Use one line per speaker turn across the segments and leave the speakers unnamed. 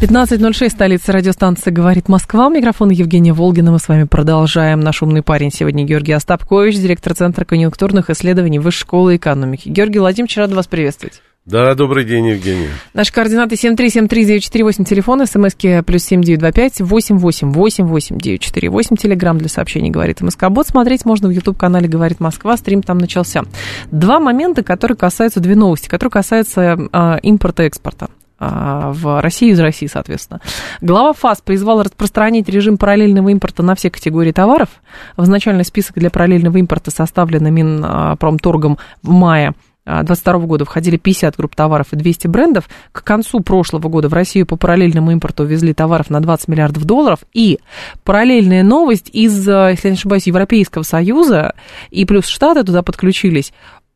15.06, столица радиостанции «Говорит Москва». Микрофон Евгения Волгина. Мы с вами продолжаем. Наш умный парень сегодня Георгий Остапкович, директор Центра конъюнктурных исследований Высшей школы экономики. Георгий Владимирович, рад вас приветствовать.
Да, добрый день, Евгений.
Наши координаты 7373948, телефон, смски плюс 7925 8888948, телеграмм для сообщений «Говорит МСК-бот». Смотреть можно в YouTube-канале «Говорит Москва», стрим там начался. Два момента, которые касаются, две новости, которые касаются э, импорта-экспорта в Россию из России, соответственно. Глава ФАС призвал распространить режим параллельного импорта на все категории товаров. В изначальный список для параллельного импорта, составленный Минпромторгом в мае 2022 года входили 50 групп товаров и 200 брендов. К концу прошлого года в Россию по параллельному импорту везли товаров на 20 миллиардов долларов. И параллельная новость из, если я не ошибаюсь, Европейского Союза, и плюс Штаты туда подключились,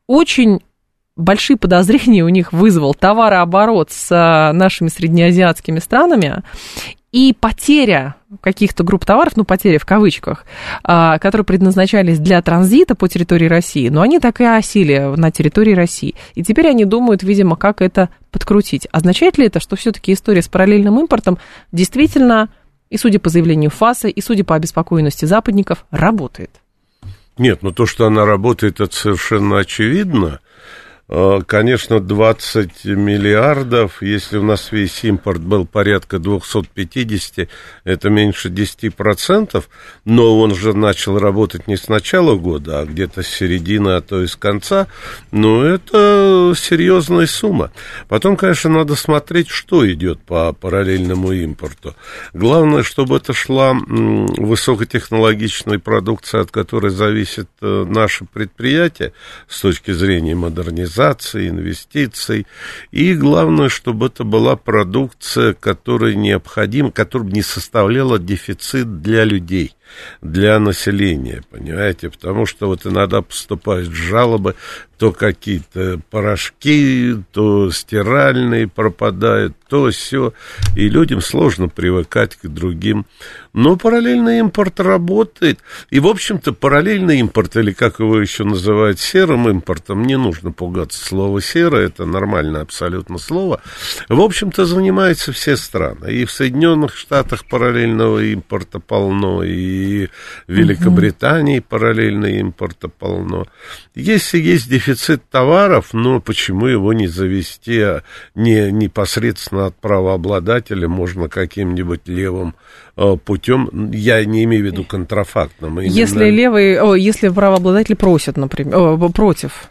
очень большие подозрения у них вызвал товарооборот с а, нашими среднеазиатскими странами и потеря каких-то групп товаров, ну, потеря в кавычках, а, которые предназначались для транзита по территории России, но они так и осели на территории России. И теперь они думают, видимо, как это подкрутить. Означает ли это, что все-таки история с параллельным импортом действительно, и судя по заявлению ФАСа, и судя по обеспокоенности западников, работает?
Нет, но то, что она работает, это совершенно очевидно. Э, конечно, 20 миллиардов, если у нас весь импорт был порядка 250, это меньше 10%, но он же начал работать не с начала года, а где-то с середины, а то и с конца, ну, это серьезная сумма. Потом, конечно, надо смотреть, что идет по параллельному импорту. Главное, чтобы это шла высокотехнологичная продукция, от которой зависит э, наше предприятие с точки зрения модернизации, модернизации, инвестиций. И главное, чтобы это была продукция, которая необходима, которая не составляла дефицит для людей для населения, понимаете, потому что вот иногда поступают жалобы, то какие-то порошки, то стиральные пропадают, то все, и людям сложно привыкать к другим. Но параллельный импорт работает, и, в общем-то, параллельный импорт, или как его еще называют, серым импортом, не нужно пугаться слова «серо», это нормальное абсолютно слово, в общем-то, занимаются все страны. И в Соединенных Штатах параллельного импорта полно, и и Великобритании угу. параллельно импорта полно. Если есть дефицит товаров, ну почему его не завести а не непосредственно от правообладателя, можно каким-нибудь левым э, путем, я не имею в виду контрафактным.
Именно... Если левый, о, если правообладатель просит, например, о, против.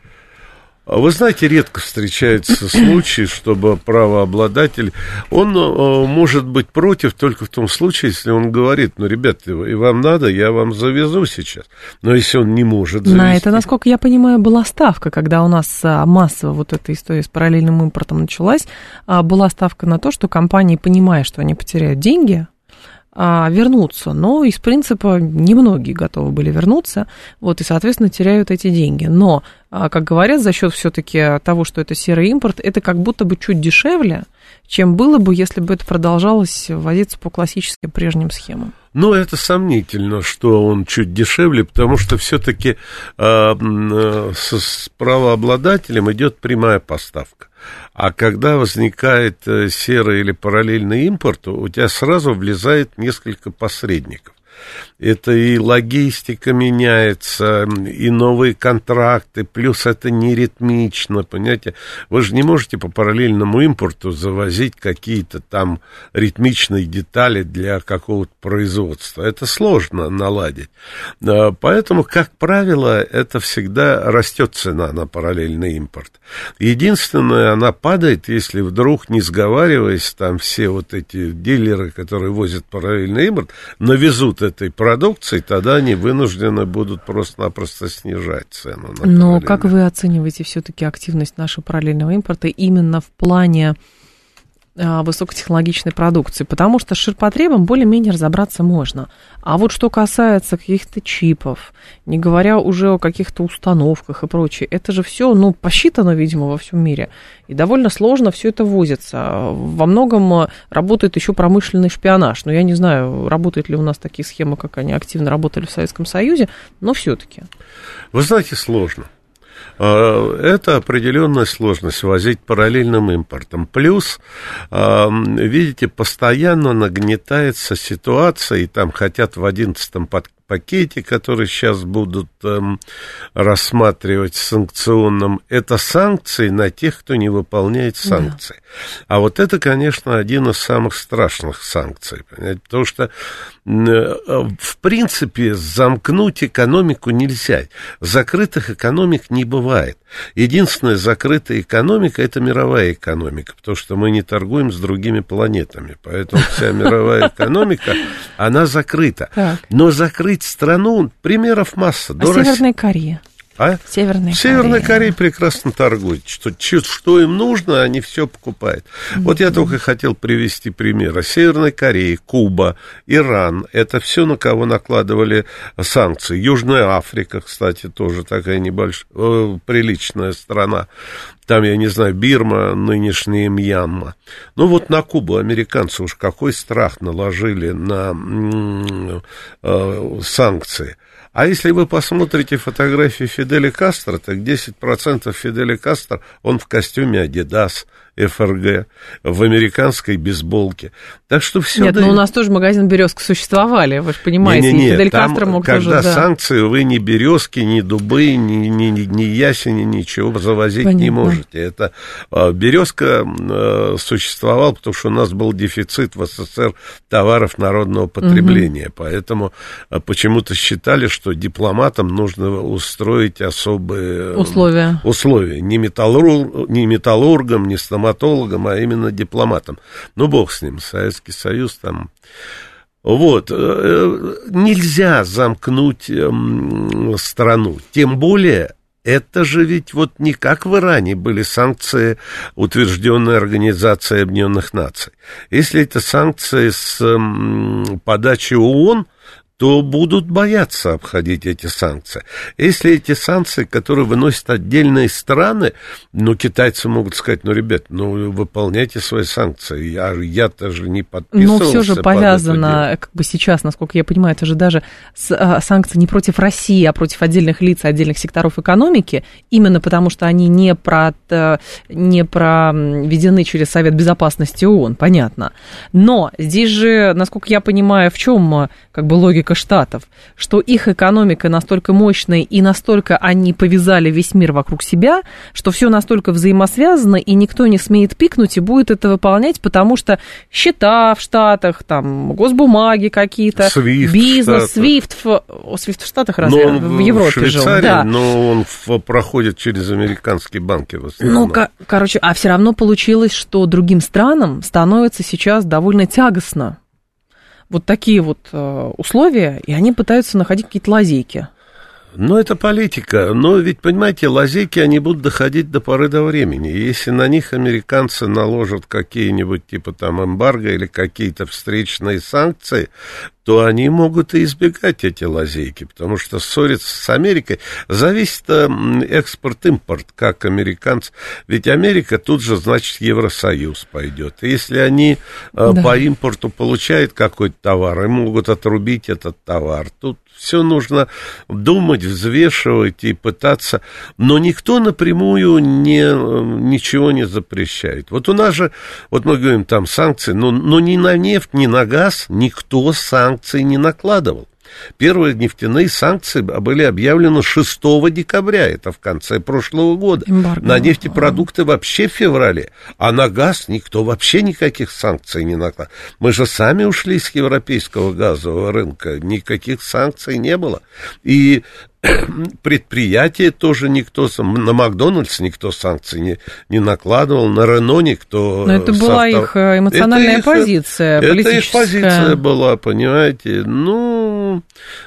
А вы знаете, редко встречается случай, чтобы правообладатель, он э, может быть против только в том случае, если он говорит, ну, ребята, и вам надо, я вам завезу сейчас. Но если он не может завести...
На это, насколько я понимаю, была ставка, когда у нас а, массово вот эта история с параллельным импортом началась, а, была ставка на то, что компании, понимая, что они потеряют деньги, вернуться. Но из принципа немногие готовы были вернуться, вот, и, соответственно, теряют эти деньги. Но, а, как говорят, за счет все-таки того, что это серый импорт, это как будто бы чуть дешевле, чем было бы, если бы это продолжалось вводиться по классическим прежним схемам.
Ну, это сомнительно, что он чуть дешевле, потому что все-таки э, э, с правообладателем идет прямая поставка. А когда возникает э, серый или параллельный импорт, у тебя сразу влезает несколько посредников это и логистика меняется, и новые контракты, плюс это не ритмично, понимаете? Вы же не можете по параллельному импорту завозить какие-то там ритмичные детали для какого-то производства. Это сложно наладить. А, поэтому, как правило, это всегда растет цена на параллельный импорт. Единственное, она падает, если вдруг, не сговариваясь, там все вот эти дилеры, которые возят параллельный импорт, навезут этой продукции, тогда они вынуждены будут просто-напросто снижать цену.
На Но как вы оцениваете все-таки активность нашего параллельного импорта именно в плане высокотехнологичной продукции, потому что с ширпотребом более-менее разобраться можно. А вот что касается каких-то чипов, не говоря уже о каких-то установках и прочее, это же все, ну, посчитано, видимо, во всем мире. И довольно сложно все это возится. Во многом а, работает еще промышленный шпионаж. Но я не знаю, работают ли у нас такие схемы, как они активно работали в Советском Союзе, но все-таки.
Вы знаете, сложно. А, это определенная сложность возить параллельным импортом. Плюс, а, видите, постоянно нагнетается ситуация, и там хотят в 11 пакете, который сейчас будут эм, рассматривать санкционным, это санкции на тех, кто не выполняет санкции. Да. А вот это, конечно, один из самых страшных санкций, понимаете? потому что, э, в принципе, замкнуть экономику нельзя. Закрытых экономик не бывает. Единственная закрытая экономика – это мировая экономика, потому что мы не торгуем с другими планетами, поэтому вся мировая экономика, она закрыта. Но закрыть страну, примеров масса.
А Северная Корея?
А?
Северная,
Северная Корея. Корея прекрасно торгует. Что, что им нужно, они все покупают. Mm-hmm. Вот я только хотел привести примеры. Северная Корея, Куба, Иран. Это все, на кого накладывали санкции. Южная Африка, кстати, тоже такая небольшая, э, приличная страна. Там, я не знаю, Бирма, нынешняя Мьянма. Ну вот на Кубу американцы уж какой страх наложили на э, санкции. А если вы посмотрите фотографии Фиделя Кастро, так 10% Фиделя Кастро, он в костюме Adidas, ФРГ, в американской бейсболке. Так что все...
Нет, да... ну у нас тоже магазин «Березка» существовали, вы же понимаете.
Не, не, не. Фидель Там, Кастро мог когда тоже, да. санкции, вы ни «Березки», ни «Дубы», ни, ни, ни, ни ясени, ничего завозить Понятно. не можете. Это а, «Березка» существовал, потому что у нас был дефицит в СССР товаров народного потребления. Угу. Поэтому а, почему-то считали, что дипломатам нужно устроить особые
условия.
условия. Не, металлург, не металлургам, не стоматологам, стоматологом, а именно дипломатом. Ну, бог с ним, Советский Союз там... Вот, э, нельзя замкнуть эм, страну, тем более это же ведь вот не как в Иране были санкции, утвержденные Организацией Объединенных Наций. Если это санкции с подачи ООН, то будут бояться обходить эти санкции. Если эти санкции, которые выносят отдельные страны, ну, китайцы могут сказать, ну, ребят, ну, выполняйте свои санкции, я, я-то же не подписывался.
Но все же повязано, как бы сейчас, насколько я понимаю, это же даже с, а, санкции не против России, а против отдельных лиц, отдельных секторов экономики, именно потому что они не, про, не проведены через Совет Безопасности ООН, понятно. Но здесь же, насколько я понимаю, в чем как бы логика экономика Штатов, что их экономика настолько мощная и настолько они повязали весь мир вокруг себя, что все настолько взаимосвязано, и никто не смеет пикнуть и будет это выполнять, потому что счета в Штатах, там, госбумаги какие-то, бизнес, Свифт, Свифт в Штатах разве? в Европе в жил,
да. Но он проходит через американские банки в
основном. Ну, короче, а все равно получилось, что другим странам становится сейчас довольно тягостно вот такие вот э, условия, и они пытаются находить какие-то лазейки.
Ну, это политика. Но ведь, понимаете, лазейки, они будут доходить до поры до времени. Если на них американцы наложат какие-нибудь типа там эмбарго или какие-то встречные санкции, то они могут и избегать эти лазейки, потому что ссориться с Америкой зависит экспорт-импорт, как американцы. Ведь Америка тут же, значит, Евросоюз пойдет. И если они э, да. по импорту получают какой-то товар, и могут отрубить этот товар, тут все нужно думать, взвешивать и пытаться. Но никто напрямую не, ничего не запрещает. Вот у нас же, вот мы говорим, там санкции, но, но ни на нефть, ни на газ никто санкций не накладывал. Первые нефтяные санкции были объявлены 6 декабря, это в конце прошлого года. Эмбарго. На нефтепродукты вообще в феврале, а на газ никто вообще никаких санкций не накладывал. Мы же сами ушли с европейского газового рынка, никаких санкций не было. И предприятия тоже никто, на Макдональдс никто санкций не, не накладывал, на Рено никто...
Но это была автор... их э, эмоциональная это позиция
их, политическая. Это их позиция была, понимаете. Ну,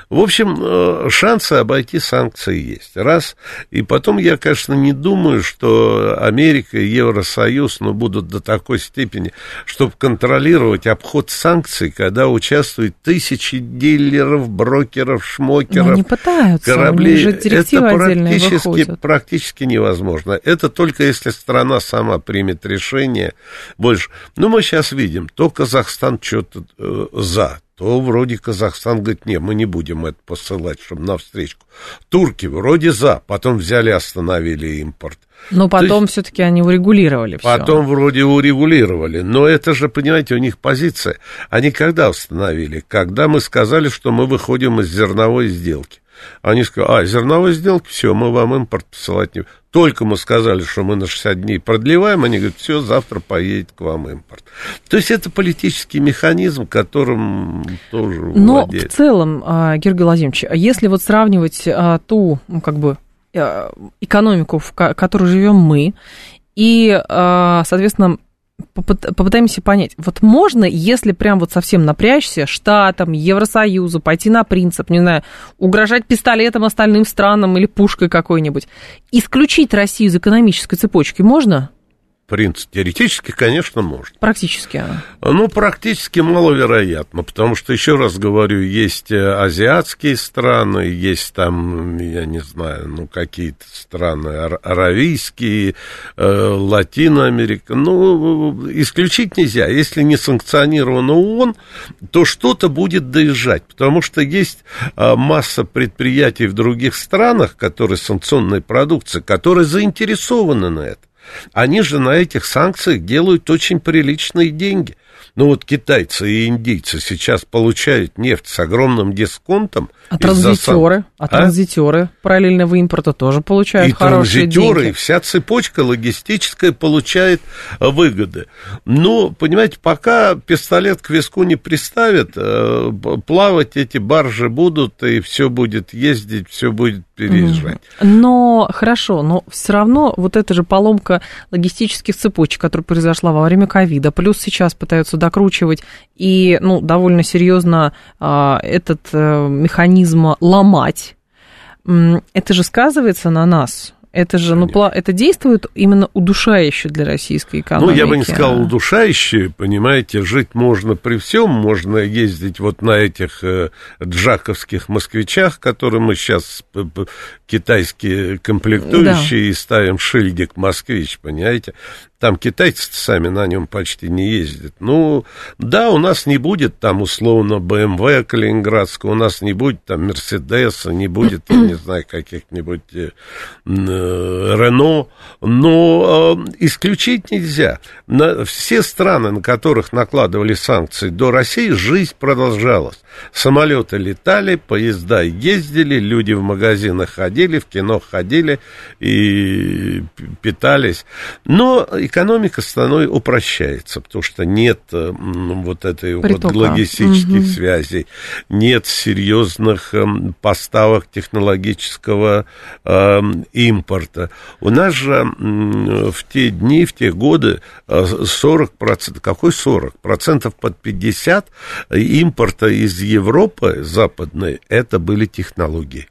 в общем, э, шансы обойти санкции есть. Раз. И потом я, конечно, не думаю, что Америка и Евросоюз ну, будут до такой степени, чтобы контролировать обход санкций, когда участвуют тысячи дилеров, брокеров, шмокеров. Но
они пытаются,
кораблей. Это практически, практически невозможно. Это только если страна сама примет решение больше. Ну, мы сейчас видим, то Казахстан что-то э, за, то вроде Казахстан говорит, не, мы не будем это посылать, чтобы на встречку. Турки вроде за, потом взяли, остановили импорт.
Но потом все-таки они урегулировали
все. Потом вроде урегулировали. Но это же, понимаете, у них позиция. Они когда установили? Когда мы сказали, что мы выходим из зерновой сделки. Они сказали, а, зерновой сделки, все, мы вам импорт посылать не... Только мы сказали, что мы на 60 дней продлеваем, они говорят, все, завтра поедет к вам импорт. То есть это политический механизм, которым тоже
Но владеет. в целом, а, Георгий Владимирович, если вот сравнивать а, ту, ну, как бы, экономику, в которой живем мы, и, а, соответственно, попытаемся понять, вот можно, если прям вот совсем напрячься, Штатам, Евросоюзу, пойти на принцип, не знаю, угрожать пистолетом остальным странам или пушкой какой-нибудь, исключить Россию из экономической цепочки можно?
Принцип. Теоретически, конечно, может.
Практически?
Ну, практически маловероятно, потому что, еще раз говорю, есть э, азиатские страны, есть там, я не знаю, ну, какие-то страны аравийские, э, Латиноамерика. Ну, исключить нельзя. Если не санкционировано ООН, то что-то будет доезжать, потому что есть э, масса предприятий в других странах, которые санкционной продукции, которые заинтересованы на это. Они же на этих санкциях делают очень приличные деньги. Ну вот китайцы и индийцы сейчас получают нефть с огромным дисконтом.
А транзитеры, а, а транзитеры параллельного импорта тоже получают и хорошие деньги. И транзитеры,
вся цепочка логистическая получает выгоды. Но, понимаете, пока пистолет к виску не приставят, э, плавать эти баржи будут, и все будет ездить, все будет переезжать.
Но хорошо, но все равно вот эта же поломка логистических цепочек, которая произошла во время ковида, плюс сейчас пытаются докручивать и ну, довольно серьезно а, этот а, механизм ломать, это же сказывается на нас. Это же, ну, это действует именно удушающе для российской экономики.
Ну, я бы не сказал удушающе, понимаете, жить можно при всем, можно ездить вот на этих э, джаковских москвичах, которые мы сейчас китайские комплектующие да. и ставим шильдик москвич, понимаете. Там китайцы сами на нем почти не ездят. Ну, да, у нас не будет там условно БМВ Калининградского, у нас не будет там Мерседеса, не будет, я не знаю, каких-нибудь э, э, но э, исключить нельзя. На, все страны, на которых накладывали санкции до России, жизнь продолжалась. Самолеты летали, поезда ездили, люди в магазинах ходили, в кино ходили и питались. Но экономика страной упрощается, потому что нет вот этой Притока. вот логистических угу. связей, нет серьезных эм, поставок технологического э, импорта. У нас же в те дни, в те годы 40%, э, какой 40? Процентов под 50 импорта из Европы западной, это были технологии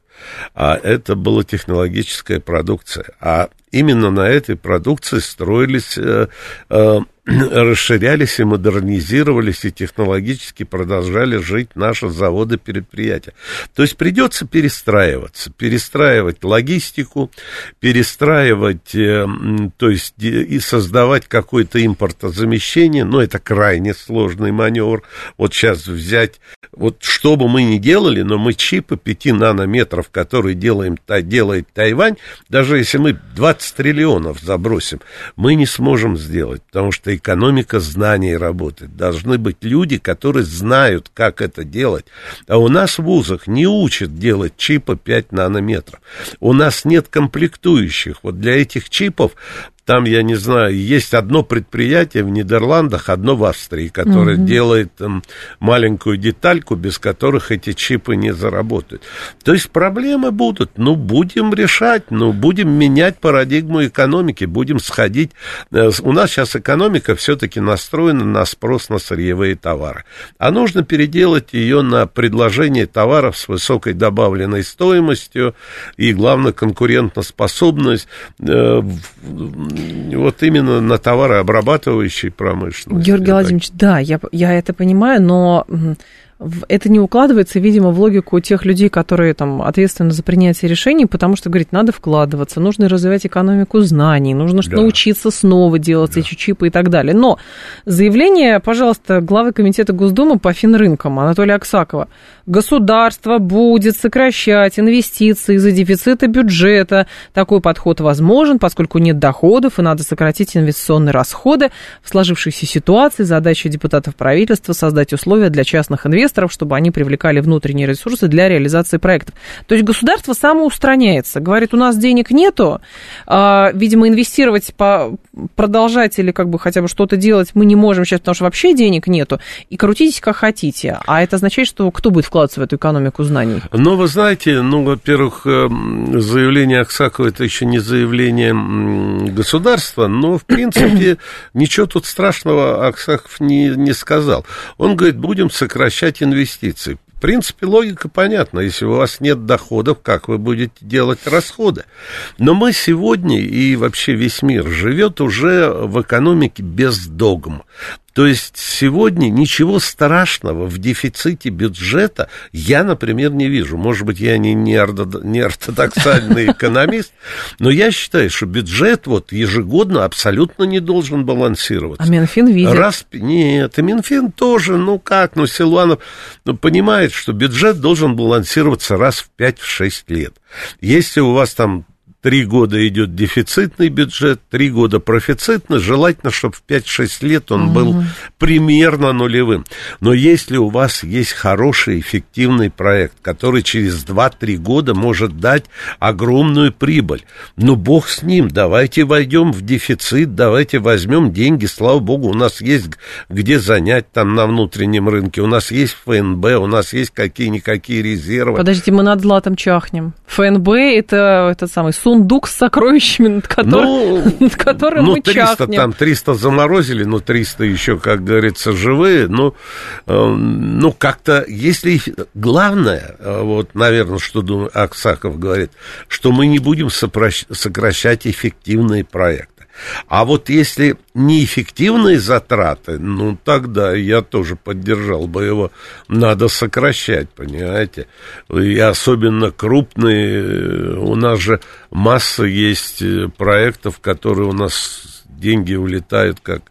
а это была технологическая продукция. А именно на этой продукции строились э, э, расширялись и модернизировались, и технологически продолжали жить наши заводы, предприятия. То есть придется перестраиваться, перестраивать логистику, перестраивать, э, то есть и создавать какое-то импортозамещение, но это крайне сложный маневр. Вот сейчас взять, вот что бы мы ни делали, но мы чипы 5 нанометров, которые делаем, делает Тайвань, даже если мы 20 триллионов забросим, мы не сможем сделать, потому что экономика знаний работает. Должны быть люди, которые знают, как это делать. А у нас в вузах не учат делать чипы 5 нанометров. У нас нет комплектующих. Вот для этих чипов там, я не знаю, есть одно предприятие в Нидерландах, одно в Австрии, которое угу. делает там, маленькую детальку, без которых эти чипы не заработают. То есть проблемы будут, ну, будем решать, ну, будем менять парадигму экономики, будем сходить. Э, у нас сейчас экономика все-таки настроена на спрос на сырьевые товары. А нужно переделать ее на предложение товаров с высокой добавленной стоимостью и, главное, конкурентоспособность э, вот именно на товарообрабатывающей промышленности.
Георгий Владимирович, да, я, я это понимаю, но это не укладывается, видимо, в логику тех людей, которые там ответственны за принятие решений, потому что, говорит, надо вкладываться, нужно развивать экономику знаний, нужно да. научиться снова делать да. эти чипы и так далее. Но заявление, пожалуйста, главы комитета Госдумы по финрынкам Анатолия Аксакова. Государство будет сокращать инвестиции из-за дефицита бюджета. Такой подход возможен, поскольку нет доходов и надо сократить инвестиционные расходы. В сложившейся ситуации задача депутатов правительства создать условия для частных инвесторов инвесторов, чтобы они привлекали внутренние ресурсы для реализации проектов. То есть государство самоустраняется. Говорит, у нас денег нету, а, видимо, инвестировать, по, продолжать или как бы хотя бы что-то делать мы не можем сейчас, потому что вообще денег нету, и крутитесь как хотите. А это означает, что кто будет вкладываться в эту экономику знаний?
Ну, вы знаете, ну, во-первых, эм, заявление Аксакова это еще не заявление государства, но, в принципе, ничего тут страшного Аксаков не, не сказал. Он говорит, будем сокращать привлекать инвестиции. В принципе, логика понятна. Если у вас нет доходов, как вы будете делать расходы? Но мы сегодня и вообще весь мир живет уже в экономике без догм. То есть сегодня ничего страшного в дефиците бюджета я, например, не вижу. Может быть, я не, не, ортодоксальный экономист, но я считаю, что бюджет вот ежегодно абсолютно не должен балансироваться.
А Минфин видит? Раз,
нет, и Минфин тоже, ну как, ну Силуанов ну, понимает, что бюджет должен балансироваться раз в 5-6 лет. Если у вас там Три года идет дефицитный бюджет, три года профицитный. Желательно, чтобы в 5-6 лет он был примерно нулевым. Но если у вас есть хороший, эффективный проект, который через 2-3 года может дать огромную прибыль, ну, бог с ним, давайте войдем в дефицит, давайте возьмем деньги, слава богу, у нас есть где занять там на внутреннем рынке, у нас есть ФНБ, у нас есть какие-никакие резервы.
Подождите, мы над златом чахнем. ФНБ это этот самый сум сундук с сокровищами, над, который, ну, над которым
ну,
мы
300,
чахнем.
Там 300 заморозили, но 300 еще, как говорится, живые. Ну, э, ну как-то, если... Главное, э, вот, наверное, что думаю, Аксаков говорит, что мы не будем сокращать эффективные проекты. А вот если неэффективные затраты, ну тогда я тоже поддержал бы его. Надо сокращать, понимаете? И особенно крупные. У нас же масса есть э, проектов, которые у нас деньги улетают как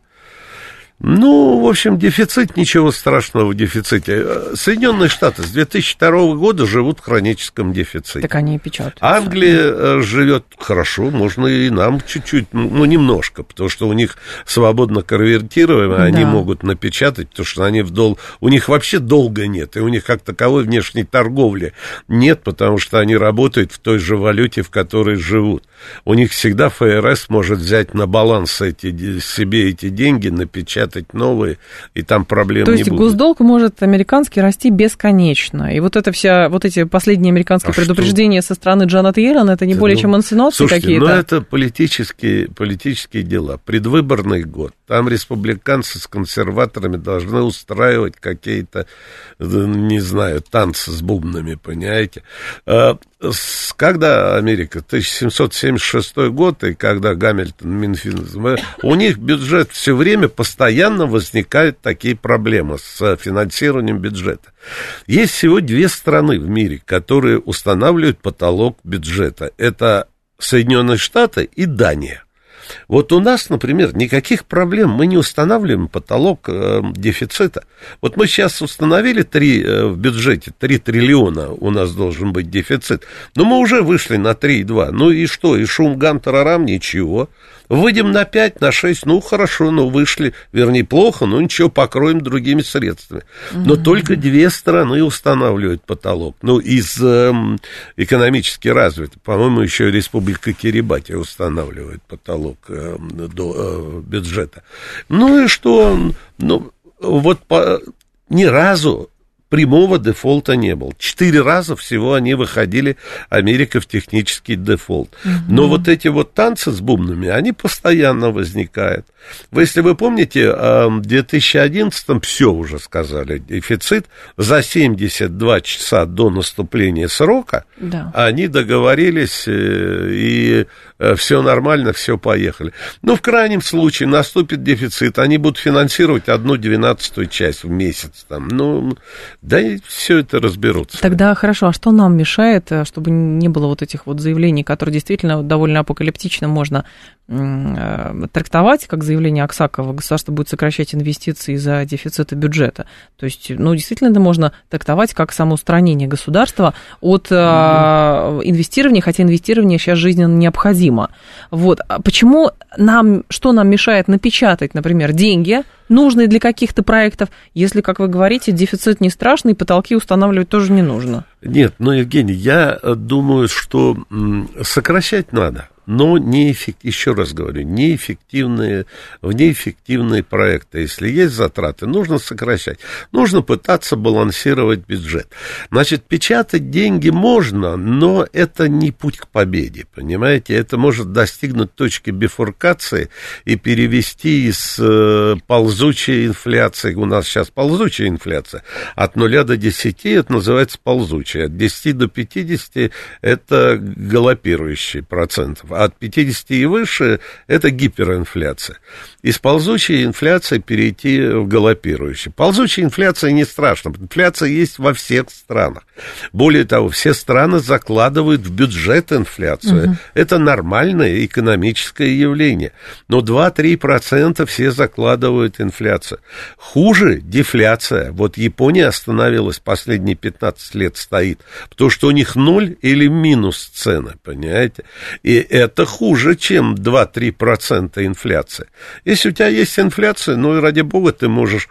ну, в общем, дефицит, ничего страшного в дефиците. Соединенные Штаты с 2002 года живут в хроническом дефиците.
Так они и печатают.
Англия э, живет хорошо, можно и нам чуть-чуть, ну, немножко, потому что у них свободно конвертируемые, да. они могут напечатать, потому что они в дол... У них вообще долга нет, и у них как таковой внешней торговли нет, потому что они работают в той же валюте, в которой живут. У них всегда ФРС может взять на баланс эти, себе эти деньги, напечатать печатать новые, и там проблем
То есть
будет.
госдолг может американский расти бесконечно. И вот это вся, вот эти последние американские а предупреждения что? со стороны Джанет Йеллен, это не более ну, чем инсинуации какие-то?
ну это политические, политические дела. Предвыборный год. Там республиканцы с консерваторами должны устраивать какие-то, не знаю, танцы с бубнами, понимаете? А, когда Америка? 1776 год, и когда Гамильтон, Минфин, у них бюджет все время, постоянно возникают такие проблемы с финансированием бюджета. Есть всего две страны в мире, которые устанавливают потолок бюджета. Это Соединенные Штаты и Дания. Вот у нас, например, никаких проблем, мы не устанавливаем потолок э, дефицита. Вот мы сейчас установили 3 э, в бюджете, 3 триллиона у нас должен быть дефицит, но мы уже вышли на 3,2. Ну и что, и шум гам ничего. Выйдем на 5, на 6, ну хорошо, ну вышли, вернее, плохо, но ничего, покроем другими средствами. Но только две страны устанавливают потолок. Ну, из э, экономически развитых, по-моему, еще Республика Кирибати устанавливает потолок э, до э, бюджета. Ну и что? Ну, вот по, ни разу прямого дефолта не было. Четыре раза всего они выходили, Америка, в технический дефолт. Угу. Но вот эти вот танцы с бубнами, они постоянно возникают. Вы, если вы помните, в 2011-м все уже сказали, дефицит за 72 часа до наступления срока, да. они договорились, э, и все нормально, все поехали. Но в крайнем случае наступит дефицит, они будут финансировать одну двенадцатую часть в месяц. Там. Ну, да и все это разберутся.
Тогда хорошо, а что нам мешает, э, чтобы не было вот этих вот заявлений, которые действительно довольно апокалиптично можно э, трактовать, как заявление Аксакова, государство будет сокращать инвестиции из-за дефицита бюджета. То есть, ну, действительно, это можно трактовать как самоустранение государства от э, инвестирования, хотя инвестирование сейчас жизненно необходимо. Вот. А почему нам, что нам мешает напечатать, например, деньги, нужные для каких-то проектов, если, как вы говорите, дефицит не страшный, потолки устанавливать тоже не нужно.
Нет, ну, Евгений, я думаю, что сокращать надо но неэффект, еще раз говорю, неэффективные, в неэффективные проекты. Если есть затраты, нужно сокращать. Нужно пытаться балансировать бюджет. Значит, печатать деньги можно, но это не путь к победе, понимаете? Это может достигнуть точки бифуркации и перевести из э, ползучей инфляции, у нас сейчас ползучая инфляция, от 0 до 10 это называется ползучая, от 10 до 50 это галопирующий процентов от 50 и выше – это гиперинфляция. Из ползучей инфляции перейти в галопирующую. Ползучая инфляция не страшна. Инфляция есть во всех странах. Более того, все страны закладывают в бюджет инфляцию. Угу. Это нормальное экономическое явление. Но 2-3% все закладывают инфляцию. Хуже дефляция. Вот Япония остановилась последние 15 лет стоит, потому что у них ноль или минус цены, понимаете? И это хуже, чем 2-3% инфляции. Если у тебя есть инфляция, ну и ради бога ты можешь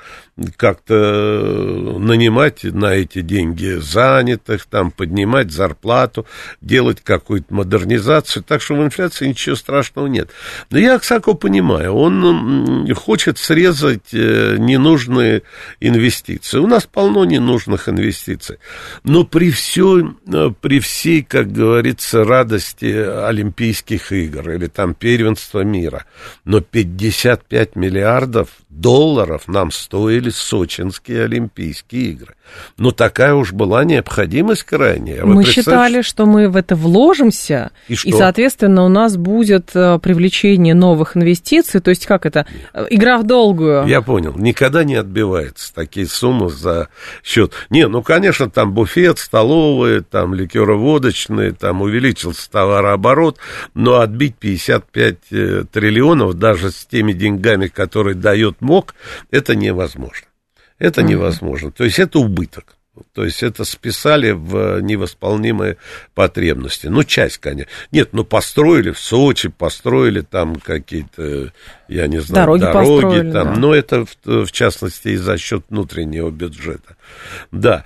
как-то э, нанимать на эти деньги занятых, там, поднимать зарплату, делать какую-то модернизацию. Так что в инфляции ничего страшного нет. Но я Аксаку понимаю, он хочет срезать э, ненужные инвестиции. У нас полно ненужных инвестиций. Но при, все, э, при всей, как говорится, радости Олимпийских игр или там первенства мира, но 55 миллиардов долларов нам стоили сочинские Олимпийские игры. Но такая уж была необходимость крайняя.
Вы мы считали, что мы в это вложимся, и, что? и, соответственно, у нас будет э, привлечение новых инвестиций. То есть, как это? Нет. Игра в долгую.
Я понял. Никогда не отбивается такие суммы за счет. Не, ну, конечно, там буфет, столовые, там ликероводочные, там увеличился товарооборот, но отбить 55 э, триллионов даже с теми деньгами, которые дает МОК, это невозможно. Это mm-hmm. невозможно. То есть это убыток. То есть это списали в невосполнимые потребности. Ну, часть, конечно. Нет, ну построили в Сочи, построили там какие-то, я не знаю, дороги, дороги там. Да. Но это, в, в частности, и за счет внутреннего бюджета. Да.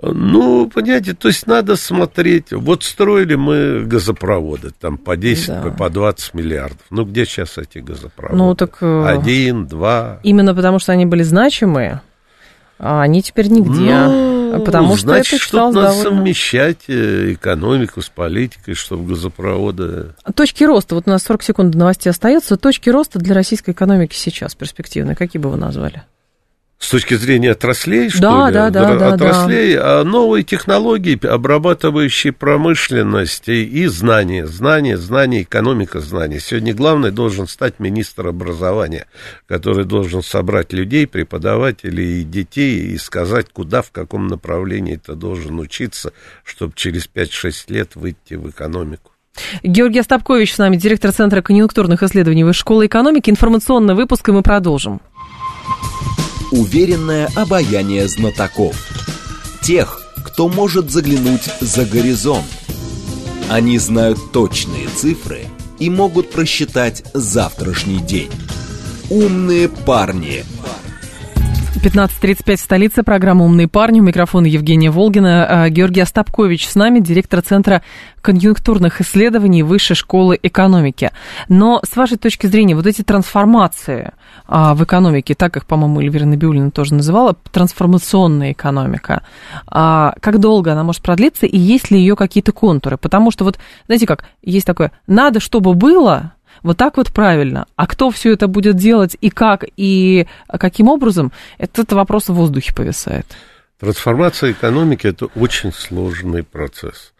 Ну, понимаете, то есть надо смотреть. Вот строили мы газопроводы, там по 10, да. по 20 миллиардов. Ну, где сейчас эти газопроводы?
Ну, так... Э,
Один, два.
Именно потому, что они были значимые, а они теперь нигде. Ну, потому что
значит, это что надо довольно... совмещать э, экономику с политикой, чтобы газопроводы...
Точки роста, вот у нас 40 секунд до новостей остается. Точки роста для российской экономики сейчас перспективные, какие бы вы назвали?
С точки зрения отраслей, что да, ли?
Да, да, да.
Отраслей, да. А новые технологии, обрабатывающие промышленность и знания, знания, знания, экономика знаний. Сегодня главный должен стать министр образования, который должен собрать людей, преподавателей и детей и сказать, куда, в каком направлении ты должен учиться, чтобы через 5-6 лет выйти в экономику.
Георгий Остапкович с нами, директор Центра конъюнктурных исследований Высшей школы экономики. Информационный выпуск, и мы продолжим.
Уверенное обаяние знатоков. Тех, кто может заглянуть за горизонт. Они знают точные цифры – и могут просчитать завтрашний день. Умные парни.
15.35 в столице. Программа «Умные парни». У микрофона Евгения Волгина. А, Георгий Остапкович с нами, директор Центра конъюнктурных исследований Высшей школы экономики. Но с вашей точки зрения, вот эти трансформации в экономике, так их, по-моему, Эльвира Набиулина тоже называла, трансформационная экономика, а, как долго она может продлиться и есть ли ее какие-то контуры? Потому что вот, знаете как, есть такое, надо, чтобы было, вот так вот правильно. А кто все это будет делать и как, и каким образом, этот вопрос в воздухе повисает.
Трансформация экономики – это очень сложный процесс.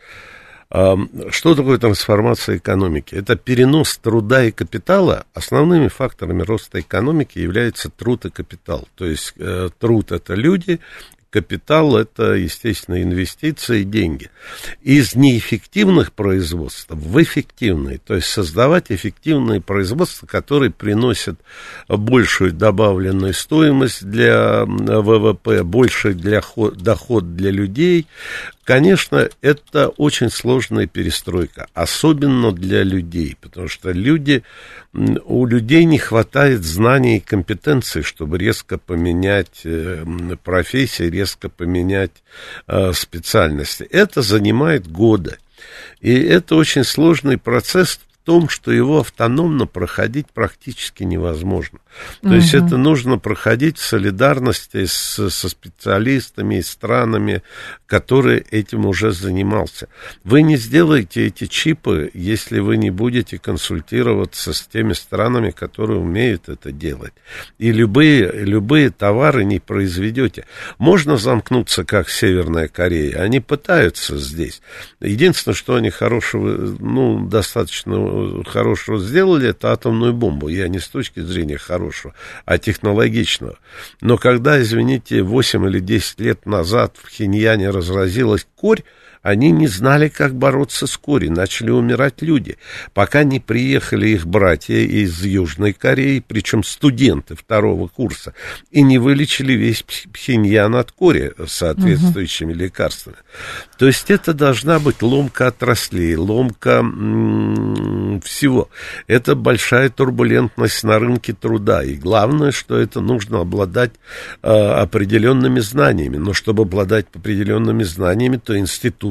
Что такое трансформация экономики? Это перенос труда и капитала. Основными факторами роста экономики являются труд и капитал. То есть э, труд – это люди, Капитал – это, естественно, инвестиции и деньги. Из неэффективных производств в эффективные, то есть создавать эффективные производства, которые приносят большую добавленную стоимость для ВВП, больший для, доход для людей, Конечно, это очень сложная перестройка, особенно для людей, потому что люди, у людей не хватает знаний и компетенций, чтобы резко поменять э, профессии, резко поменять э, специальности. Это занимает годы. И это очень сложный процесс том, что его автономно проходить практически невозможно. То угу. есть это нужно проходить в солидарности с, со специалистами и странами, которые этим уже занимался. Вы не сделаете эти чипы, если вы не будете консультироваться с теми странами, которые умеют это делать. И любые, любые товары не произведете. Можно замкнуться, как Северная Корея. Они пытаются здесь. Единственное, что они хорошего, ну, достаточно хорошего сделали, это атомную бомбу. Я не с точки зрения хорошего, а технологичного. Но когда, извините, 8 или 10 лет назад в Хиньяне разразилась корь, они не знали, как бороться с кори, начали умирать люди, пока не приехали их братья из Южной Кореи, причем студенты второго курса, и не вылечили весь Пхеньян от кори соответствующими угу. лекарствами. То есть это должна быть ломка отраслей, ломка м- всего. Это большая турбулентность на рынке труда. И главное, что это нужно обладать э, определенными знаниями. Но чтобы обладать определенными знаниями, то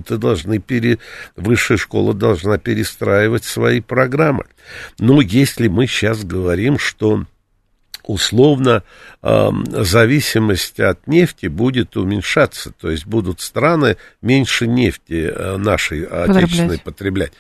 институты должны пере... Высшая школа должна перестраивать свои программы. Но если мы сейчас говорим, что условно э, зависимость от нефти будет уменьшаться, то есть будут страны меньше нефти э, нашей отечественной потреблять.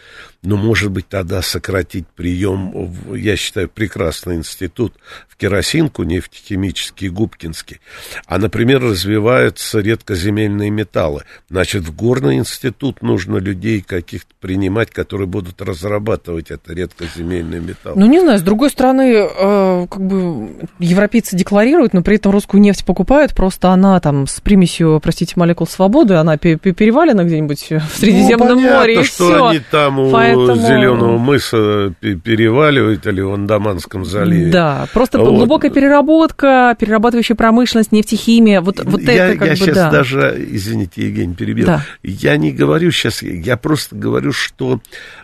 Но, может быть, тогда сократить прием, я считаю, прекрасный институт в Керосинку, нефтехимический, Губкинский. А, например, развиваются редкоземельные металлы. Значит, в горный институт нужно людей каких-то принимать, которые будут разрабатывать это редкоземельные металлы.
Ну, не знаю, с другой стороны, э, как бы европейцы декларируют, но при этом русскую нефть покупают, просто она там с примесью, простите, молекул свободы, она перевалена где-нибудь в Средиземном ну, понятно, море, и
что
все.
они там у Поэтому... Зеленого мыса переваливают или в Андаманском заливе.
Да, просто вот. глубокая переработка, перерабатывающая промышленность, нефтехимия, вот, вот
я,
это как
я
бы,
сейчас
да.
даже, извините, Евгений, перебил, да. я не говорю сейчас, я просто говорю, что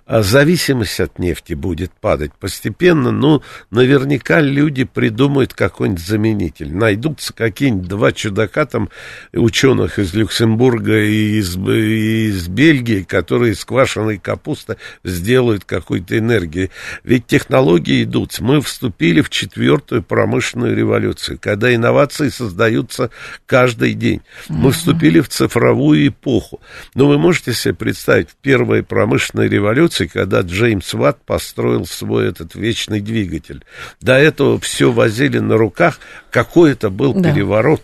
а, зависимость от нефти будет падать постепенно, но наверняка люди придумают какой-нибудь заменитель. Найдутся какие-нибудь два чудака там, ученых из Люксембурга и из, и из Бельгии, которые из квашеной капусты сделают какую-то энергию. Ведь технологии идут. Мы вступили в четвертую промышленную революцию, когда инновации создаются каждый день. Мы вступили в цифровую эпоху. Но вы можете себе представить, в первой промышленной революции, когда Джеймс Ватт построил свой этот вечный двигатель. До этого все возили на руках. Какой это был да. переворот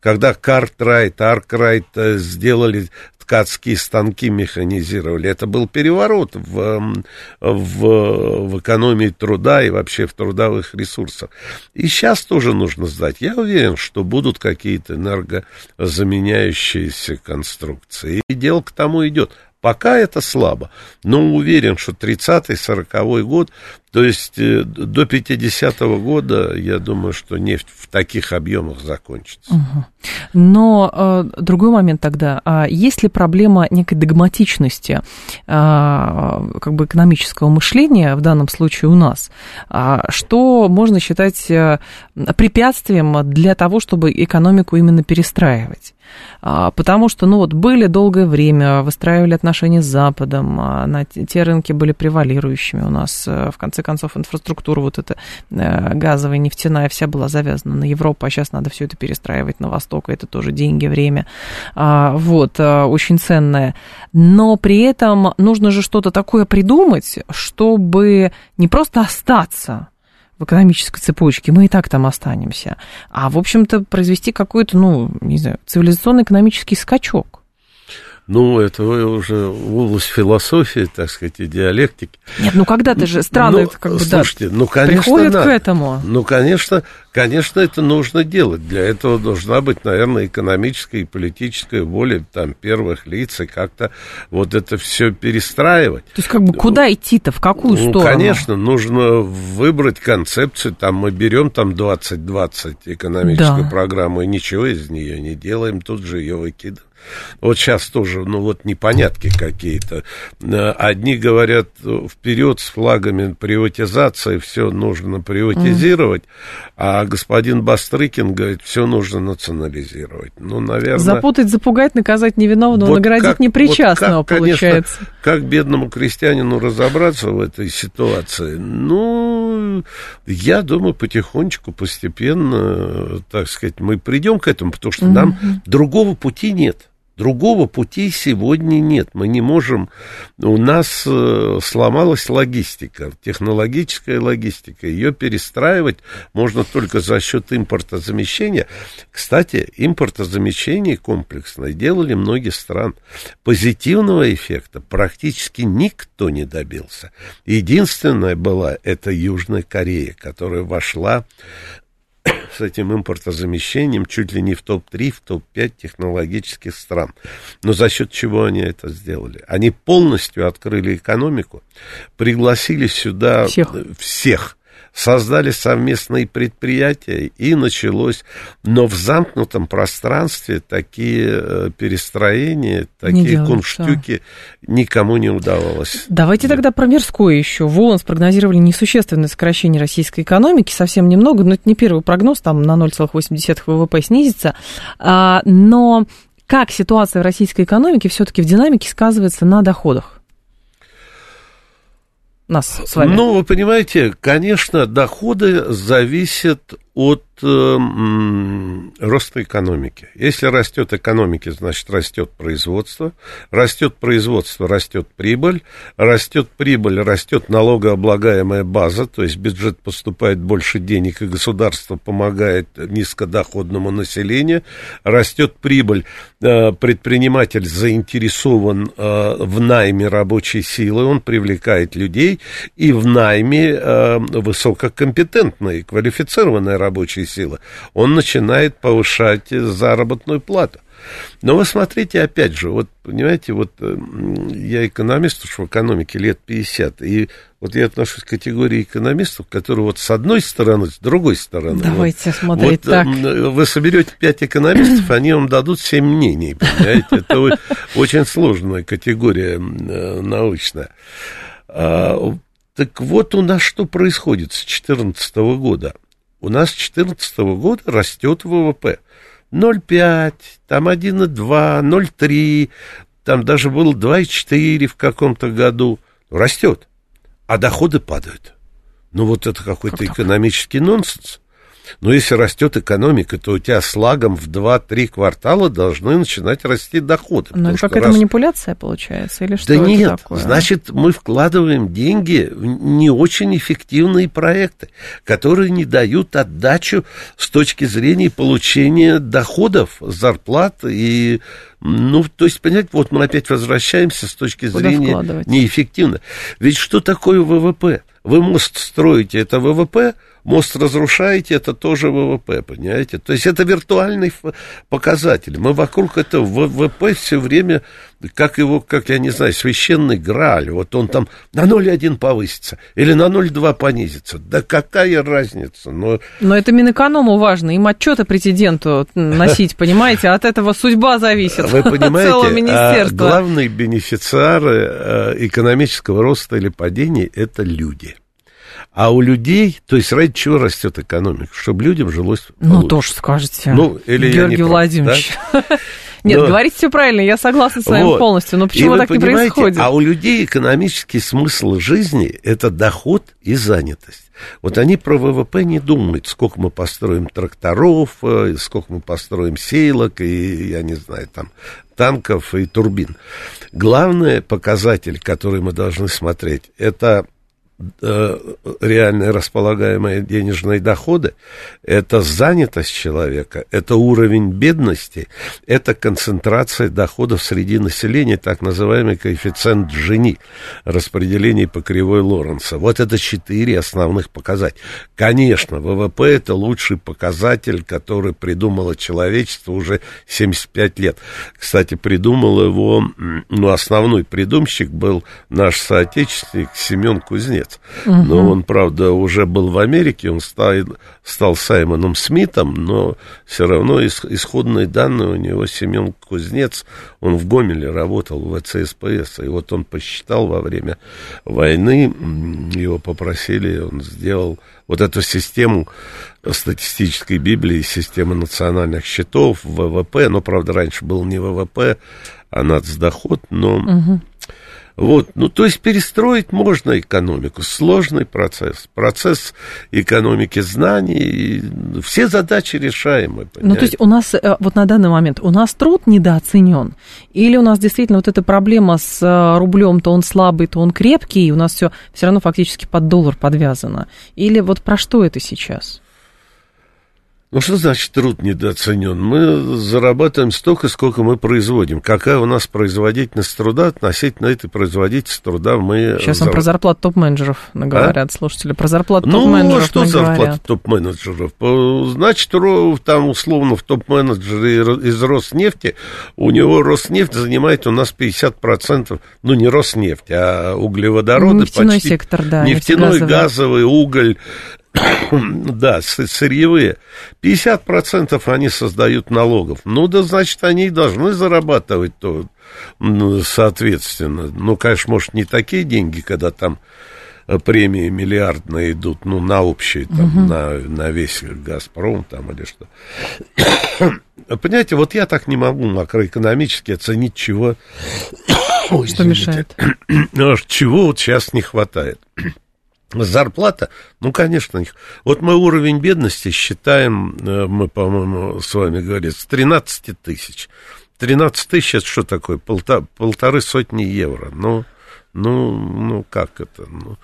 когда Картрайт, Аркрайт э, сделали ткацкие станки механизировали. Это был переворот в, в, в экономии труда и вообще в трудовых ресурсах. И сейчас тоже нужно сдать. Я уверен, что будут какие-то энергозаменяющиеся конструкции. И дело к тому идет. Пока это слабо, но уверен, что 30-й, 40-й год То есть э, до 50-го года, я думаю, что нефть в таких объемах закончится.
Угу. Но э, другой момент тогда. А есть ли проблема некой догматичности э, как бы экономического мышления в данном случае у нас? А что можно считать э, препятствием для того, чтобы экономику именно перестраивать? А, потому что, ну вот, были долгое время, выстраивали отношения с Западом, а, на те рынки были превалирующими у нас. Э, в конце концов, инфраструктура вот эта э, газовая, нефтяная вся была завязана на Европу, а сейчас надо все это перестраивать на Восток, это тоже деньги, время. А, вот, э, очень ценное. Но при этом нужно же что-то такое придумать, чтобы не просто остаться в экономической цепочке, мы и так там останемся. А, в общем-то, произвести какой-то, ну, не знаю, цивилизационный экономический скачок.
Ну, это уже область философии, так сказать, и диалектики.
Нет, ну когда-то же страны, ну, как бы, слушайте, да, ну, конечно, приходят надо. к этому.
Ну, конечно, конечно, это нужно делать. Для этого должна быть, наверное, экономическая и политическая воля там первых лиц, и как-то вот это все перестраивать.
То есть, как бы, куда идти-то, в какую ну, сторону?
конечно, нужно выбрать концепцию, там, мы берем там 2020 экономическую да. программу, и ничего из нее не делаем, тут же ее выкидываем. Вот сейчас тоже, ну вот непонятки какие-то. Э, одни говорят вперед с флагами приватизации, все нужно приватизировать, mm. а господин Бастрыкин говорит, все нужно национализировать. Ну, наверное...
Запутать, запугать, наказать невиновного, вот наградить как, непричастного, вот как, получается.
Конечно, как бедному крестьянину разобраться в этой ситуации? Ну, я думаю, потихонечку, постепенно, так сказать, мы придем к этому, потому что mm-hmm. нам другого пути нет. Другого пути сегодня нет. Мы не можем... У нас э, сломалась логистика, технологическая логистика. Ее перестраивать можно только за счет импортозамещения. Кстати, импортозамещение комплексное делали многие страны. Позитивного эффекта практически никто не добился. Единственная была это Южная Корея, которая вошла с этим импортозамещением чуть ли не в топ-3, в топ-5 технологических стран. Но за счет чего они это сделали? Они полностью открыли экономику, пригласили сюда всех, всех создали совместные предприятия, и началось. Но в замкнутом пространстве такие э, перестроения, такие кунштюки никому не удавалось.
Давайте тогда про мирское еще. ВОН спрогнозировали несущественное сокращение российской экономики, совсем немного, но это не первый прогноз, там на 0,8 ВВП снизится. А, но как ситуация в российской экономике все-таки в динамике сказывается на доходах? Нас с вами?
Ну, вы понимаете, конечно, доходы зависят от э, роста экономики. Если растет экономика, значит растет производство. Растет производство, растет прибыль. Растет прибыль, растет налогооблагаемая база, то есть бюджет поступает больше денег, и государство помогает низкодоходному населению. Растет прибыль, э, предприниматель заинтересован э, в найме рабочей силы, он привлекает людей, и в найме э, высококомпетентной, квалифицированной рабочей силы, он начинает повышать заработную плату. Но вы смотрите, опять же, вот, понимаете, вот э, я экономист уж в экономике лет 50, и вот я отношусь к категории экономистов, которые вот с одной стороны, с другой стороны.
Давайте
вот,
смотреть вот,
так. Вы соберете пять экономистов, они вам дадут семь мнений, понимаете? Это очень сложная категория э, научная. А, так вот у нас что происходит с 2014 года у нас с 2014 года растет ВВП. 0,5, там 1,2, 0,3, там даже было 2,4 в каком-то году. Растет, а доходы падают. Ну вот это какой-то как экономический нонсенс. Но если растет экономика, то у тебя с лагом в 2-3 квартала должны начинать расти доходы.
Ну, какая-то раз... манипуляция получается? Или что
да нет,
такое?
значит, мы вкладываем деньги в не очень эффективные проекты, которые не дают отдачу с точки зрения получения доходов, зарплат и ну, то есть, понимаете, вот мы опять возвращаемся с точки зрения неэффективно. Ведь что такое ВВП? Вы мост строите, это ВВП, мост разрушаете, это тоже ВВП, понимаете? То есть это виртуальный показатель. Мы вокруг этого ВВП все время как его, как я не знаю, священный Грааль, вот он там на 0,1 повысится или на 0,2 понизится. Да какая разница?
Но... Но это Минэконому важно, им отчеты президенту носить, понимаете, от этого судьба зависит.
Вы понимаете, а главные бенефициары э, экономического роста или падения – это люди. А у людей, то есть ради чего растет экономика? Чтобы людям жилось
Ну, лучше. тоже скажете. Ну, или Георгий я не Владимирович. Прав, да? Нет, но... говорите все правильно, я согласна с вами вот. полностью, но почему так не происходит?
А у людей экономический смысл жизни – это доход и занятость. Вот они про ВВП не думают, сколько мы построим тракторов, э, сколько мы построим сейлок и, я не знаю, там, танков и турбин. Главный показатель, который мы должны смотреть, это реальные располагаемые денежные доходы, это занятость человека, это уровень бедности, это концентрация доходов среди населения, так называемый коэффициент Джини, распределение по кривой Лоренса. Вот это четыре основных показателя. Конечно, ВВП это лучший показатель, который придумало человечество уже 75 лет. Кстати, придумал его, ну, основной придумщик был наш соотечественник Семен Кузнец. Смит. Угу. Но он, правда, уже был в Америке, он стал, стал Саймоном Смитом, но все равно исходные данные у него Семен Кузнец, он в Гомеле работал в ВЦСПС, и вот он посчитал во время войны, его попросили, он сделал вот эту систему статистической Библии, систему национальных счетов, ВВП, но, правда, раньше был не ВВП, а нацдоход, но... Угу. Вот, ну, то есть перестроить можно экономику. Сложный процесс. Процесс экономики знаний. Все задачи решаемы.
Понимаете? Ну, то есть у нас, э, вот на данный момент, у нас труд недооценен? Или у нас действительно вот эта проблема с э, рублем, то он слабый, то он крепкий, и у нас все все равно фактически под доллар подвязано? Или вот про что это сейчас?
Ну, что значит труд недооценен? Мы зарабатываем столько, сколько мы производим. Какая у нас производительность труда относительно этой производительности труда мы...
Сейчас зар... вам про зарплату топ-менеджеров говорят, а? слушатели. Про зарплату ну, топ-менеджеров
Ну, что зарплата топ-менеджеров? Значит, там условно в топ-менеджере из Роснефти, у него Роснефть занимает у нас 50%, ну, не Роснефть, а углеводороды.
Нефтяной почти, сектор, да.
Нефтяной, газовый, уголь, да, сырьевые, 50% они создают налогов. Ну, да, значит, они должны зарабатывать то, ну, соответственно. Ну, конечно, может, не такие деньги, когда там э, премии миллиардные идут, ну, на общие, там, угу. на, на весь «Газпром» там или что. Понимаете, вот я так не могу макроэкономически оценить, чего...
Ой, что мешает?
Чего вот сейчас не хватает. Зарплата, ну, конечно. Вот мы уровень бедности считаем, э, мы, по-моему, с вами говорили, с 13 тысяч. 13 тысяч это что такое? Полта, полторы сотни евро. Ну, ну, ну, как это? Ну,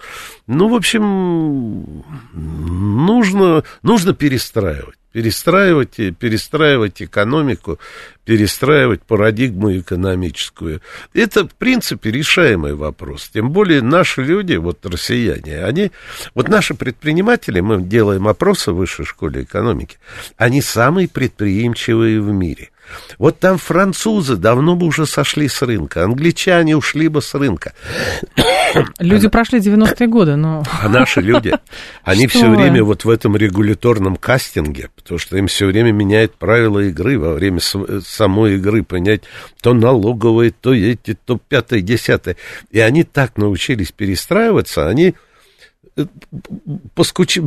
ну в общем, нужно, нужно перестраивать перестраивать, перестраивать экономику, перестраивать парадигму экономическую. Это, в принципе, решаемый вопрос. Тем более наши люди, вот россияне, они, вот наши предприниматели, мы делаем опросы в высшей школе экономики, они самые предприимчивые в мире. Вот там французы давно бы уже сошли с рынка, англичане ушли бы с рынка.
Люди а, прошли 90-е годы, но...
А наши люди, они все время вот в этом регуляторном кастинге, потому что им все время меняют правила игры во время самой игры, понять то налоговые, то эти, то пятое, десятое. И они так научились перестраиваться, они э, поскуч...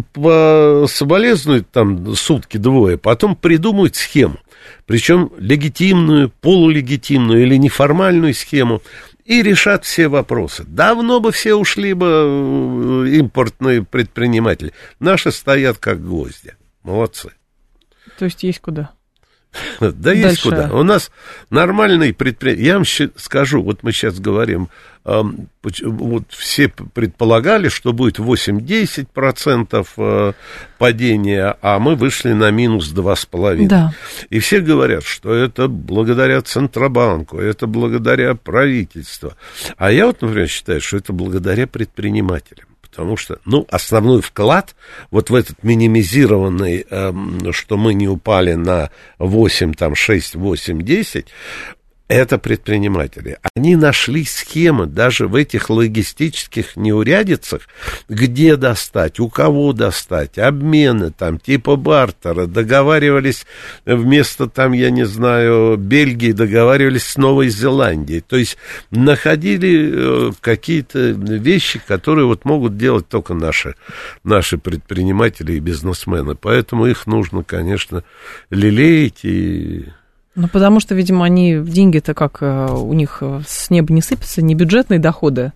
соболезнуют там сутки двое, потом придумают схему причем легитимную, полулегитимную или неформальную схему, и решат все вопросы. Давно бы все ушли бы э, импортные предприниматели. Наши стоят как гвозди. Молодцы.
То есть есть куда?
Да есть куда. У нас нормальный предприятие. Я вам скажу, вот мы сейчас говорим, вот все предполагали, что будет 8-10% э, падения, а мы вышли на минус 2,5%. Да. И все говорят, что это благодаря Центробанку, это благодаря правительству. А я вот, например, считаю, что это благодаря предпринимателям потому что, ну, основной вклад вот в этот минимизированный, э, что мы не упали на 8, там, 6, 8, 10, это предприниматели. Они нашли схемы даже в этих логистических неурядицах, где достать, у кого достать, обмены там, типа бартера, договаривались вместо там, я не знаю, Бельгии, договаривались с Новой Зеландией. То есть находили э, какие-то вещи, которые вот могут делать только наши, наши предприниматели и бизнесмены. Поэтому их нужно, конечно, лелеять и
ну, потому что, видимо, они деньги-то как э, у них э, с неба не сыпятся, не бюджетные доходы.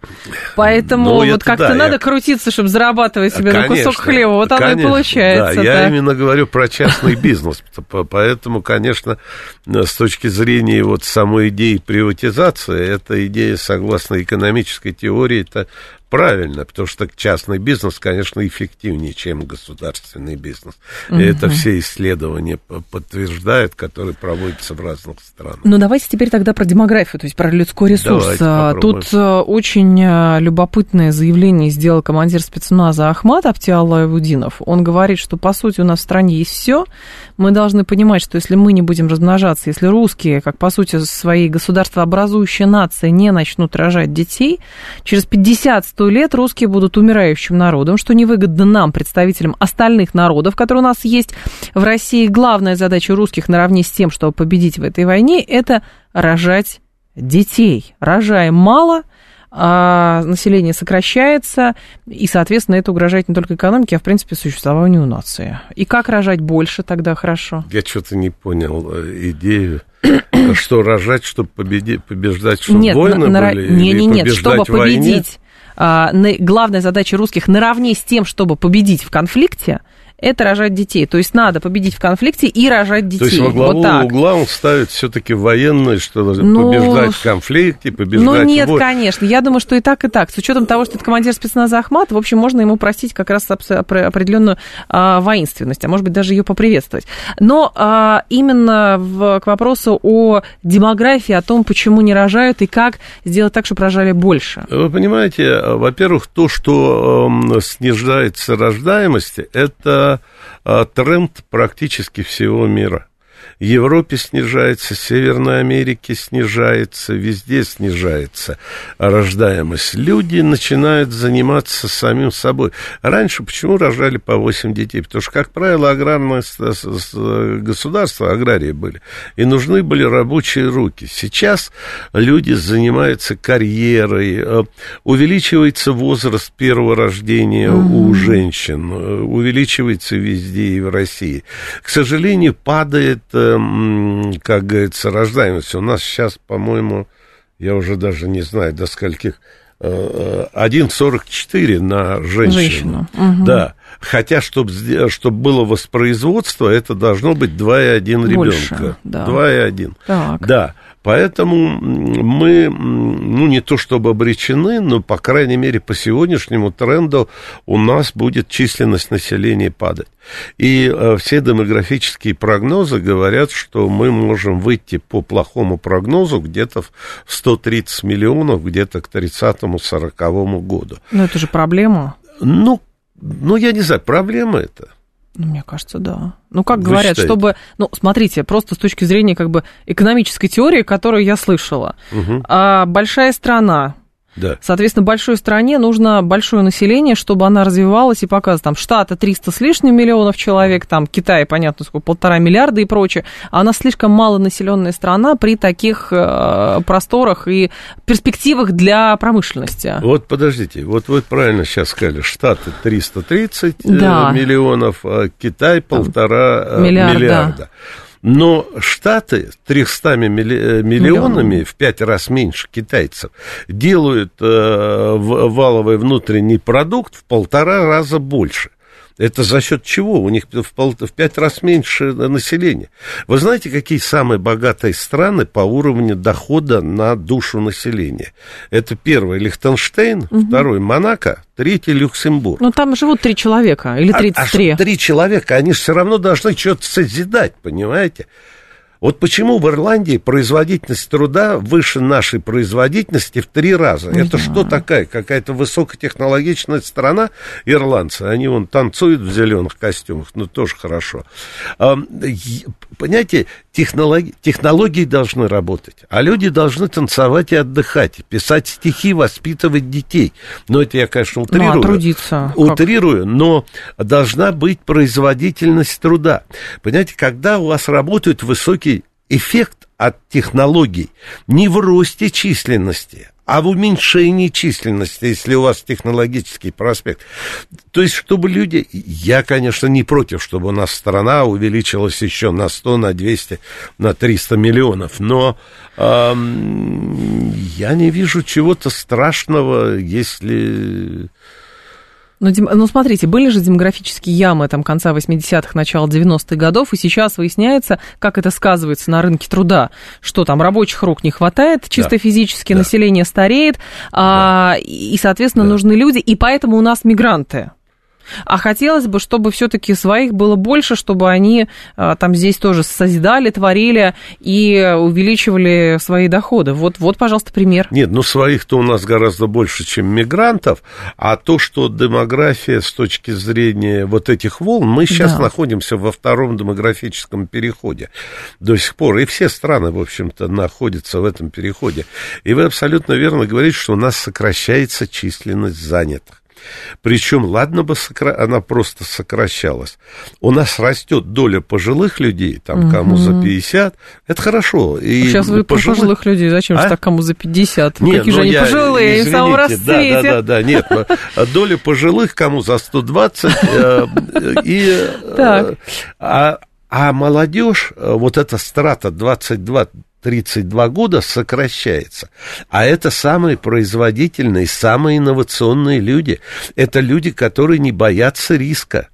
Поэтому ну, вот как-то да, надо я... крутиться, чтобы зарабатывать себе конечно, на кусок хлеба. Вот конечно, оно и получается.
Да, я именно говорю про частный бизнес. Поэтому, конечно, с точки зрения вот самой идеи приватизации, эта идея, согласно экономической теории, это правильно, потому что частный бизнес, конечно, эффективнее, чем государственный бизнес. Угу. И это все исследования подтверждают, которые проводятся в разных странах.
Ну, давайте теперь тогда про демографию, то есть про людской ресурс. Тут э, очень э, любопытное заявление сделал командир спецназа Ахмат Аптиалаевудинов. Он говорит, что, по сути, у нас в стране есть все. Мы должны понимать, что если мы не будем размножаться, если русские, как, по сути, своей государствообразующей нации не начнут рожать детей, через 50-100 100 лет русские будут умирающим народом, что невыгодно нам, представителям остальных народов, которые у нас есть в России. Главная задача русских наравне с тем, чтобы победить в этой войне, это рожать детей. Рожаем мало, а население сокращается, и, соответственно, это угрожает не только экономике, а, в принципе, существованию нации. И как рожать больше тогда хорошо?
Я что-то не понял э, идею. Что рожать, чтобы победить, побеждать, чтобы нет, войны на, были?
Нет, нет, нет, чтобы победить. А, главная задача русских наравне с тем, чтобы победить в конфликте, это рожать детей. То есть надо победить в конфликте и рожать детей. То
есть во главу вот так. угла он ставит все-таки военное, что ну, побеждать в конфликте, побеждать
Ну нет, в конечно. Я думаю, что и так, и так. С учетом того, что это командир спецназа Ахмат, в общем, можно ему простить как раз определенную а, воинственность, а может быть даже ее поприветствовать. Но а, именно в, к вопросу о демографии, о том, почему не рожают и как сделать так, чтобы рожали больше.
Вы понимаете, во-первых, то, что э, снижается рождаемость, это а, тренд практически всего мира. Европе снижается, Северной Америке снижается, везде снижается рождаемость. Люди начинают заниматься самим собой. Раньше почему рожали по 8 детей? Потому что, как правило, аграрное государство, аграрии были, и нужны были рабочие руки. Сейчас люди занимаются карьерой, э, увеличивается возраст первого рождения mm-hmm. у женщин, э, увеличивается везде и в России. К сожалению, падает как говорится, рождаемость. У нас сейчас, по-моему, я уже даже не знаю, до скольких, 1,44 э, на женщину. женщину. Угу. Да. Хотя, чтобы чтоб было воспроизводство, это должно быть 2,1 ребенка. Да. 2,1. Так. Да. Поэтому мы, ну, не то чтобы обречены, но, по крайней мере, по сегодняшнему тренду у нас будет численность населения падать. И э, все демографические прогнозы говорят, что мы можем выйти по плохому прогнозу где-то в 130 миллионов, где-то к 30-40 году.
Но это же проблема.
Ну, ну, я не знаю, проблема это.
Ну, мне кажется, да. Ну, как Вы говорят, считаете? чтобы... Ну, смотрите, просто с точки зрения как бы экономической теории, которую я слышала. Угу. А, большая страна, да. Соответственно, большой стране нужно большое население, чтобы она развивалась и показывала. Там Штаты 300 с лишним миллионов человек, там Китай, понятно, сколько, полтора миллиарда и прочее. А она слишком малонаселенная страна при таких э, просторах и перспективах для промышленности.
Вот подождите, вот вы правильно сейчас сказали, Штаты 330 э, да. миллионов, а Китай полтора э, миллиарда. миллиарда. Но Штаты 300 э, миллионами, в пять раз меньше китайцев, делают э, валовый внутренний продукт в полтора раза больше. Это за счет чего? У них в, пол, в пять раз меньше населения. Вы знаете, какие самые богатые страны по уровню дохода на душу населения? Это первый Лихтенштейн, угу. второй Монако, третий Люксембург.
Ну, там живут три человека или 33.
А, а три человека, они же все равно должны что-то созидать, понимаете? Вот почему в Ирландии производительность труда выше нашей производительности в три раза? Не Это что такая? Какая-то высокотехнологичная страна ирландцы? Они вон танцуют в зеленых костюмах, ну тоже хорошо. Понимаете, технологии, технологии должны работать, а люди должны танцевать и отдыхать, писать стихи, воспитывать детей. Но это я, конечно, утрирую. Ну, а
трудиться?
Утрирую, как? но должна быть производительность труда. Понимаете, когда у вас работают высокий эффект от технологий не в росте численности, а в уменьшении численности, если у вас технологический проспект. То есть, чтобы люди... Я, конечно, не против, чтобы у нас страна увеличилась еще на 100, на 200, на 300 миллионов, но эм, я не вижу чего-то страшного, если
ну, ну, смотрите, были же демографические ямы там конца 80-х, начала 90-х годов, и сейчас выясняется, как это сказывается на рынке труда, что там рабочих рук не хватает, чисто да. физически да. население стареет, да. а, и, соответственно, да. нужны люди, и поэтому у нас мигранты. А хотелось бы, чтобы все-таки своих было больше, чтобы они а, там здесь тоже созидали, творили и увеличивали свои доходы. Вот, вот, пожалуйста, пример.
Нет, ну своих-то у нас гораздо больше, чем мигрантов, а то, что демография с точки зрения вот этих волн, мы сейчас да. находимся во втором демографическом переходе до сих пор, и все страны, в общем-то, находятся в этом переходе. И вы абсолютно верно говорите, что у нас сокращается численность занятых. Причем, ладно бы сокра... она просто сокращалась. У нас растет доля пожилых людей, там, кому за 50. Это хорошо.
И Сейчас вы пожилых... пожилых людей, зачем а? же так кому за 50? Нет, Какие ну, же они я, пожилые, извините, в самом расцвете.
Да, да, да, да, нет. Доля пожилых, кому за 120. Э, и, э, а, а молодежь, э, вот эта страта 22 32 года сокращается. А это самые производительные, самые инновационные люди. Это люди, которые не боятся риска.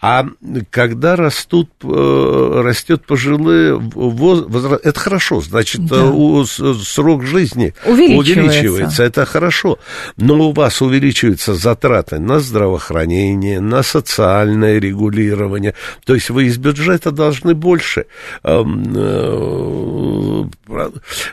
А когда растут, э, растет пожилые возраст, это хорошо, значит, да. срок жизни увеличивается. увеличивается, это хорошо. Но у вас увеличиваются затраты на здравоохранение, на социальное регулирование, то есть вы из бюджета должны больше. Эм, э,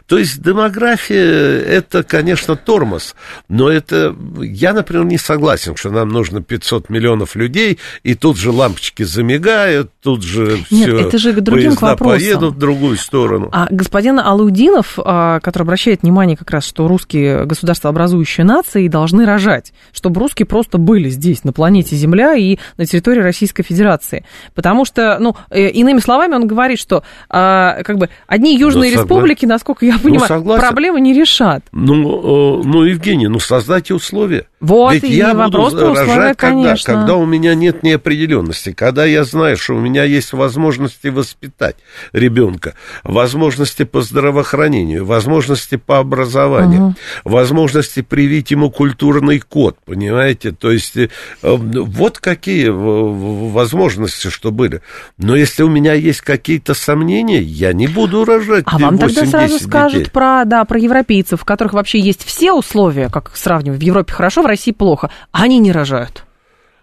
то есть демография, это, конечно, тормоз, но это, я, например, не согласен, что нам нужно 500 миллионов людей, и тут же лампочки замигают, тут же
Нет, все это же к другим
поезда вопросам. поедут в другую сторону.
А господин Алаудинов, а, который обращает внимание как раз, что русские государствообразующие нации должны рожать, чтобы русские просто были здесь, на планете Земля и на территории Российской Федерации. Потому что, ну, э, иными словами, он говорит, что а, как бы одни южные ну, республики, насколько я понимаю, ну, проблемы не решат.
Ну, э, ну, Евгений, ну, создайте условия.
Вот Ведь и я вопрос
буду рожать, когда, когда у меня нет неопределенности, когда я знаю, что у меня есть возможности воспитать ребенка, возможности по здравоохранению, возможности по образованию, угу. возможности привить ему культурный код, понимаете? То есть э, вот какие возможности, что были. Но если у меня есть какие-то сомнения, я не буду рожать
А вам тогда сразу скажут про, да, про европейцев, у которых вообще есть все условия, как сравнивать, в Европе хорошо, в России плохо, а они не рожают.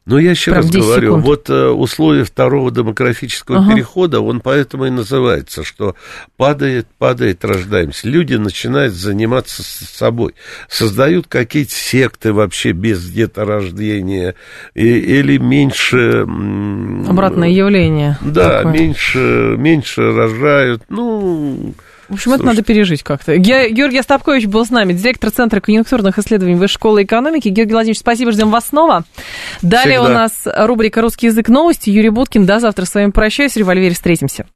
Но я еще Прям раз говорю, секунд. вот э, условие второго демографического ага. перехода, он поэтому и называется, что падает, падает, рождаемся. Люди начинают заниматься собой, создают какие-то секты вообще без деторождения, и, или меньше...
Обратное явление.
Да, такое. меньше, меньше рожают, ну...
В общем, Слушай. это надо пережить как-то. Георгий Остапкович был с нами, директор Центра конъюнктурных исследований Высшей школы экономики. Георгий Владимирович, спасибо, ждем вас снова. Далее Всегда. у нас рубрика «Русский язык новости». Юрий Буткин, до завтра с вами прощаюсь. В револьвере встретимся.